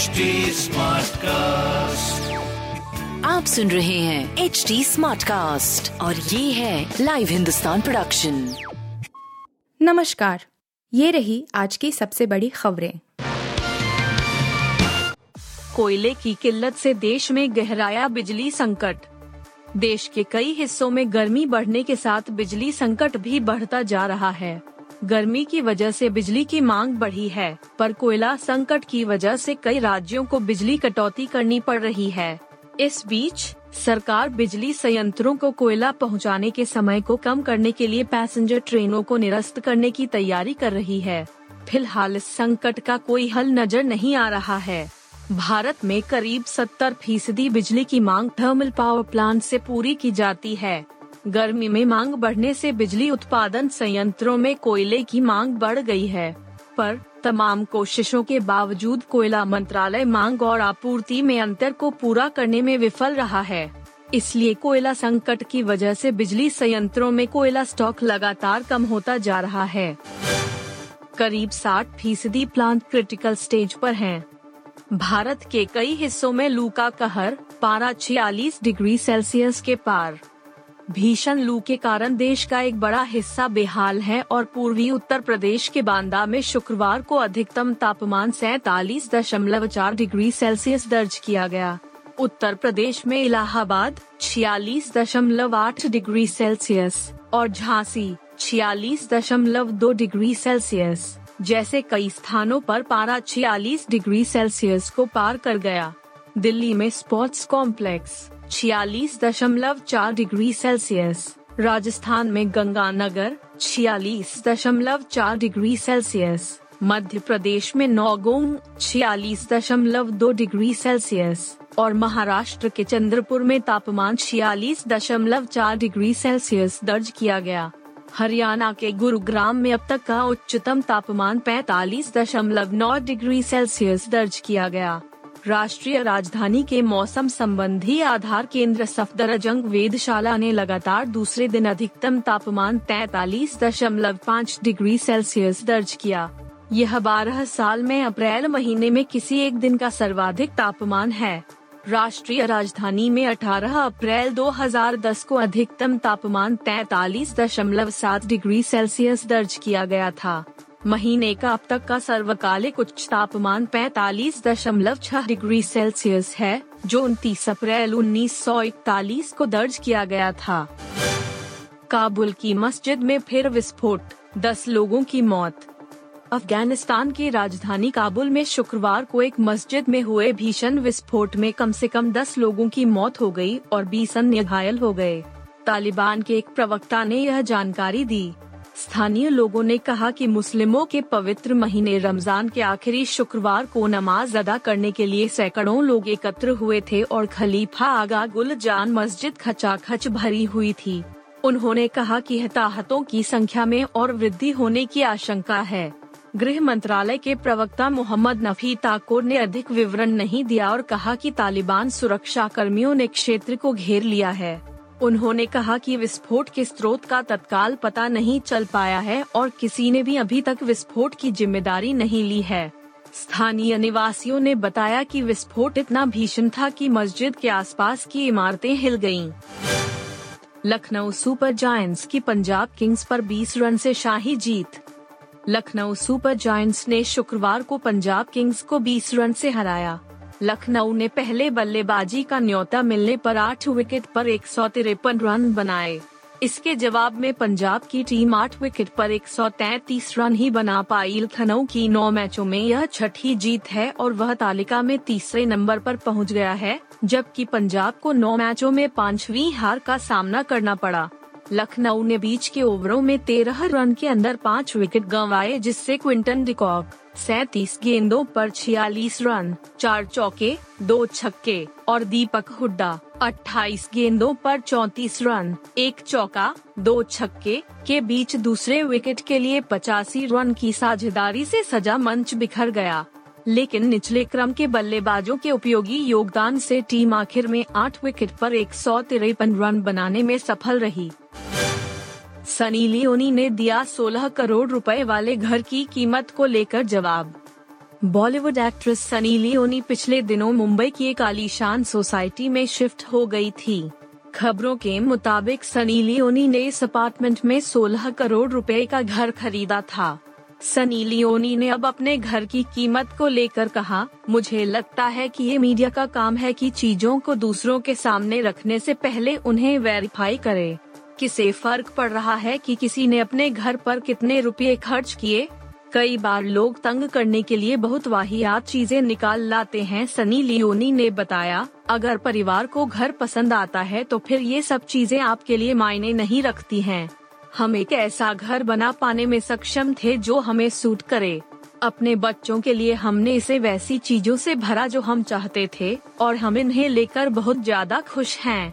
HD cast आप सुन रहे हैं एच डी स्मार्ट कास्ट और ये है लाइव हिंदुस्तान प्रोडक्शन नमस्कार। ये रही आज की सबसे बड़ी खबरें। कोयले की किल्लत से देश में गहराया बिजली संकट। देश के कई हिस्सों में गर्मी बढ़ने के साथ बिजली संकट भी बढ़ता जा रहा है। गर्मी की वजह से बिजली की मांग बढ़ी है, पर कोयला संकट की वजह से कई राज्यों को बिजली कटौती करनी पड़ रही है। इस बीच, सरकार बिजली संयंत्रों को कोयला पहुँचाने के समय को कम करने के लिए पैसेंजर ट्रेनों को निरस्त करने की तैयारी कर रही है। फ़िलहाल इस संकट का कोई हल नज़र नहीं आ रहा है। भारत में करीब 70 फ़ीसदी बिजली की मांग थर्मल पावर प्लांट से पूरी की जाती है। गर्मी में मांग बढ़ने से बिजली उत्पादन संयंत्रों में कोयले की मांग बढ़ गई है। पर तमाम कोशिशों के बावजूद कोयला मंत्रालय मांग और आपूर्ति में अंतर को पूरा करने में विफल रहा है। इसलिए कोयला संकट की वजह से बिजली संयंत्रों में कोयला स्टॉक लगातार कम होता जा रहा है। करीब 60 फ़ीसदी प्लांट क्रिटिकल स्टेज पर हैं। भारत के कई हिस्सों में लू का कहर पारा छियालीस डिग्री सेल्सियस के पार। भीषण लू के कारण देश का एक बड़ा हिस्सा बेहाल है और पूर्वी उत्तर प्रदेश के बांदा में शुक्रवार को अधिकतम तापमान सैतालीस दशमलव चार डिग्री सेल्सियस दर्ज किया गया। उत्तर प्रदेश में इलाहाबाद छियालीस दशमलव आठ डिग्री सेल्सियस और झांसी छियालीस दशमलव दो डिग्री सेल्सियस, जैसे कई स्थानों पर पारा छियालीस डिग्री सेल्सियस को पार कर गया। दिल्ली में स्पोर्ट्स कॉम्प्लेक्स छियालीस दशमलव चार डिग्री सेल्सियस। राजस्थान में गंगानगर, छियालीस दशमलव चार डिग्री सेल्सियस। मध्य प्रदेश में नौगोंग, छियालीस दशमलव दो डिग्री सेल्सियस। और महाराष्ट्र के चंद्रपुर में तापमान छियालीस दशमलव चार डिग्री सेल्सियस दर्ज किया गया। हरियाणा के गुरुग्राम में अब तक का उच्चतम तापमान पैतालीस दशमलव नौ डिग्री सेल्सियस दर्ज किया गया। राष्ट्रीय राजधानी के मौसम संबंधी आधार केंद्र सफदरजंग वेदशाला ने लगातार दूसरे दिन अधिकतम तापमान तैतालीस दशमलव पाँच डिग्री सेल्सियस दर्ज किया। यह बारह साल में अप्रैल महीने में किसी एक दिन का सर्वाधिक तापमान है। राष्ट्रीय राजधानी में 18 अप्रैल 2010 को अधिकतम तापमान तैतालीस दशमलव सात डिग्री सेल्सियस दर्ज किया गया था। महीने का अब तक का सर्वकालिक उच्च तापमान पैतालीस दशमलव छह डिग्री सेल्सियस है, जो उनतीस अप्रैल 1941 को दर्ज किया गया था। काबुल की मस्जिद में फिर विस्फोट, दस लोगों की मौत। अफ़गानिस्तान की राजधानी काबुल में शुक्रवार को एक मस्जिद में हुए भीषण विस्फोट में कम से कम दस लोगों की मौत हो गई और बीस अन्य घायल हो गए। तालिबान के एक प्रवक्ता ने यह जानकारी दी। स्थानीय लोगों ने कहा कि मुस्लिमों के पवित्र महीने रमज़ान के आखिरी शुक्रवार को नमाज़ अदा करने के लिए सैकड़ों लोग एकत्र हुए थे और खलीफा आगा गुल जान मस्जिद खचाखच भरी हुई थी। उन्होंने कहा कि हताहतों की संख्या में और वृद्धि होने की आशंका है। गृह मंत्रालय के प्रवक्ता मोहम्मद नफी ताकोर ने अधिक विवरण नहीं दिया और कहा कि तालिबान सुरक्षा कर्मियों ने क्षेत्र को घेर लिया है। उन्होंने कहा कि विस्फोट के स्रोत का तत्काल पता नहीं चल पाया है और किसी ने भी अभी तक विस्फोट की ज़िम्मेदारी नहीं ली है। स्थानीय निवासियों ने बताया कि विस्फोट इतना भीषण था कि मस्जिद के आसपास की इमारतें हिल गयीं। लखनऊ सुपर जायंट्स की पंजाब किंग्स पर 20 रन से शाही जीत। लखनऊ सुपर जायंट्स ने शुक्रवार को पंजाब किंग्स को 20 रन से हराया। लखनऊ ने पहले बल्लेबाजी का न्योता मिलने पर आठ विकेट पर एक सौ तिरपन रन बनाए। इसके जवाब में पंजाब की टीम आठ विकेट पर 133 रन ही बना पाई। लखनऊ की नौ मैचों में यह छठी जीत है और वह तालिका में तीसरे नंबर पर पहुँच गया है, जबकि पंजाब को नौ मैचों में पांचवी हार का सामना करना पड़ा। लखनऊ ने बीच के ओवरों में तेरह रन के अंदर पाँच विकेट गंवाए, जिससे क्विंटन डिकॉक सैतीस गेंदों पर छियालीस रन, चार चौके, दो छक्के और दीपक हुड्डा। 28 गेंदों पर 34 रन, एक चौका, दो छक्के के बीच दूसरे विकेट के लिए पचासी रन की साझेदारी से सजा मंच बिखर गया। लेकिन निचले क्रम के बल्लेबाजों के उपयोगी योगदान से टीम आखिर में आठ विकेट पर एक सौ तिरपन रन बनाने में सफल रही। सनी लियोनी ने दिया 16 करोड़ रुपए वाले घर की कीमत को लेकर जवाब। बॉलीवुड एक्ट्रेस सनी लियोनी पिछले दिनों मुंबई की एक आलीशान सोसाइटी में शिफ्ट हो गई थी। खबरों के मुताबिक सनी लियोनी ने इस अपार्टमेंट में 16 करोड़ रुपए का घर खरीदा था। सनी लियोनी ने अब अपने घर की कीमत को लेकर कहा, मुझे लगता है कि ये मीडिया का काम है कि चीज़ों को दूसरों के सामने रखने से पहले उन्हें वेरीफाई करे। किसे फ़र्क पड़ रहा है कि किसी ने अपने घर पर कितने रुपए खर्च किए कई बार लोग तंग करने के लिए बहुत वाहियात चीज़ें निकाल लाते हैं, सनी लियोनी ने बताया अगर परिवार को घर पसंद आता है तो फिर ये सब चीज़ें आपके लिए मायने नहीं रखती हैं। हम एक ऐसा घर बना पाने में सक्षम थे जो हमें सूट करे अपने बच्चों के लिए हमने इसे वैसी चीज़ों से भरा जो हम चाहते थे, और हम इन्हें लेकर बहुत ज़्यादा खुश हैं।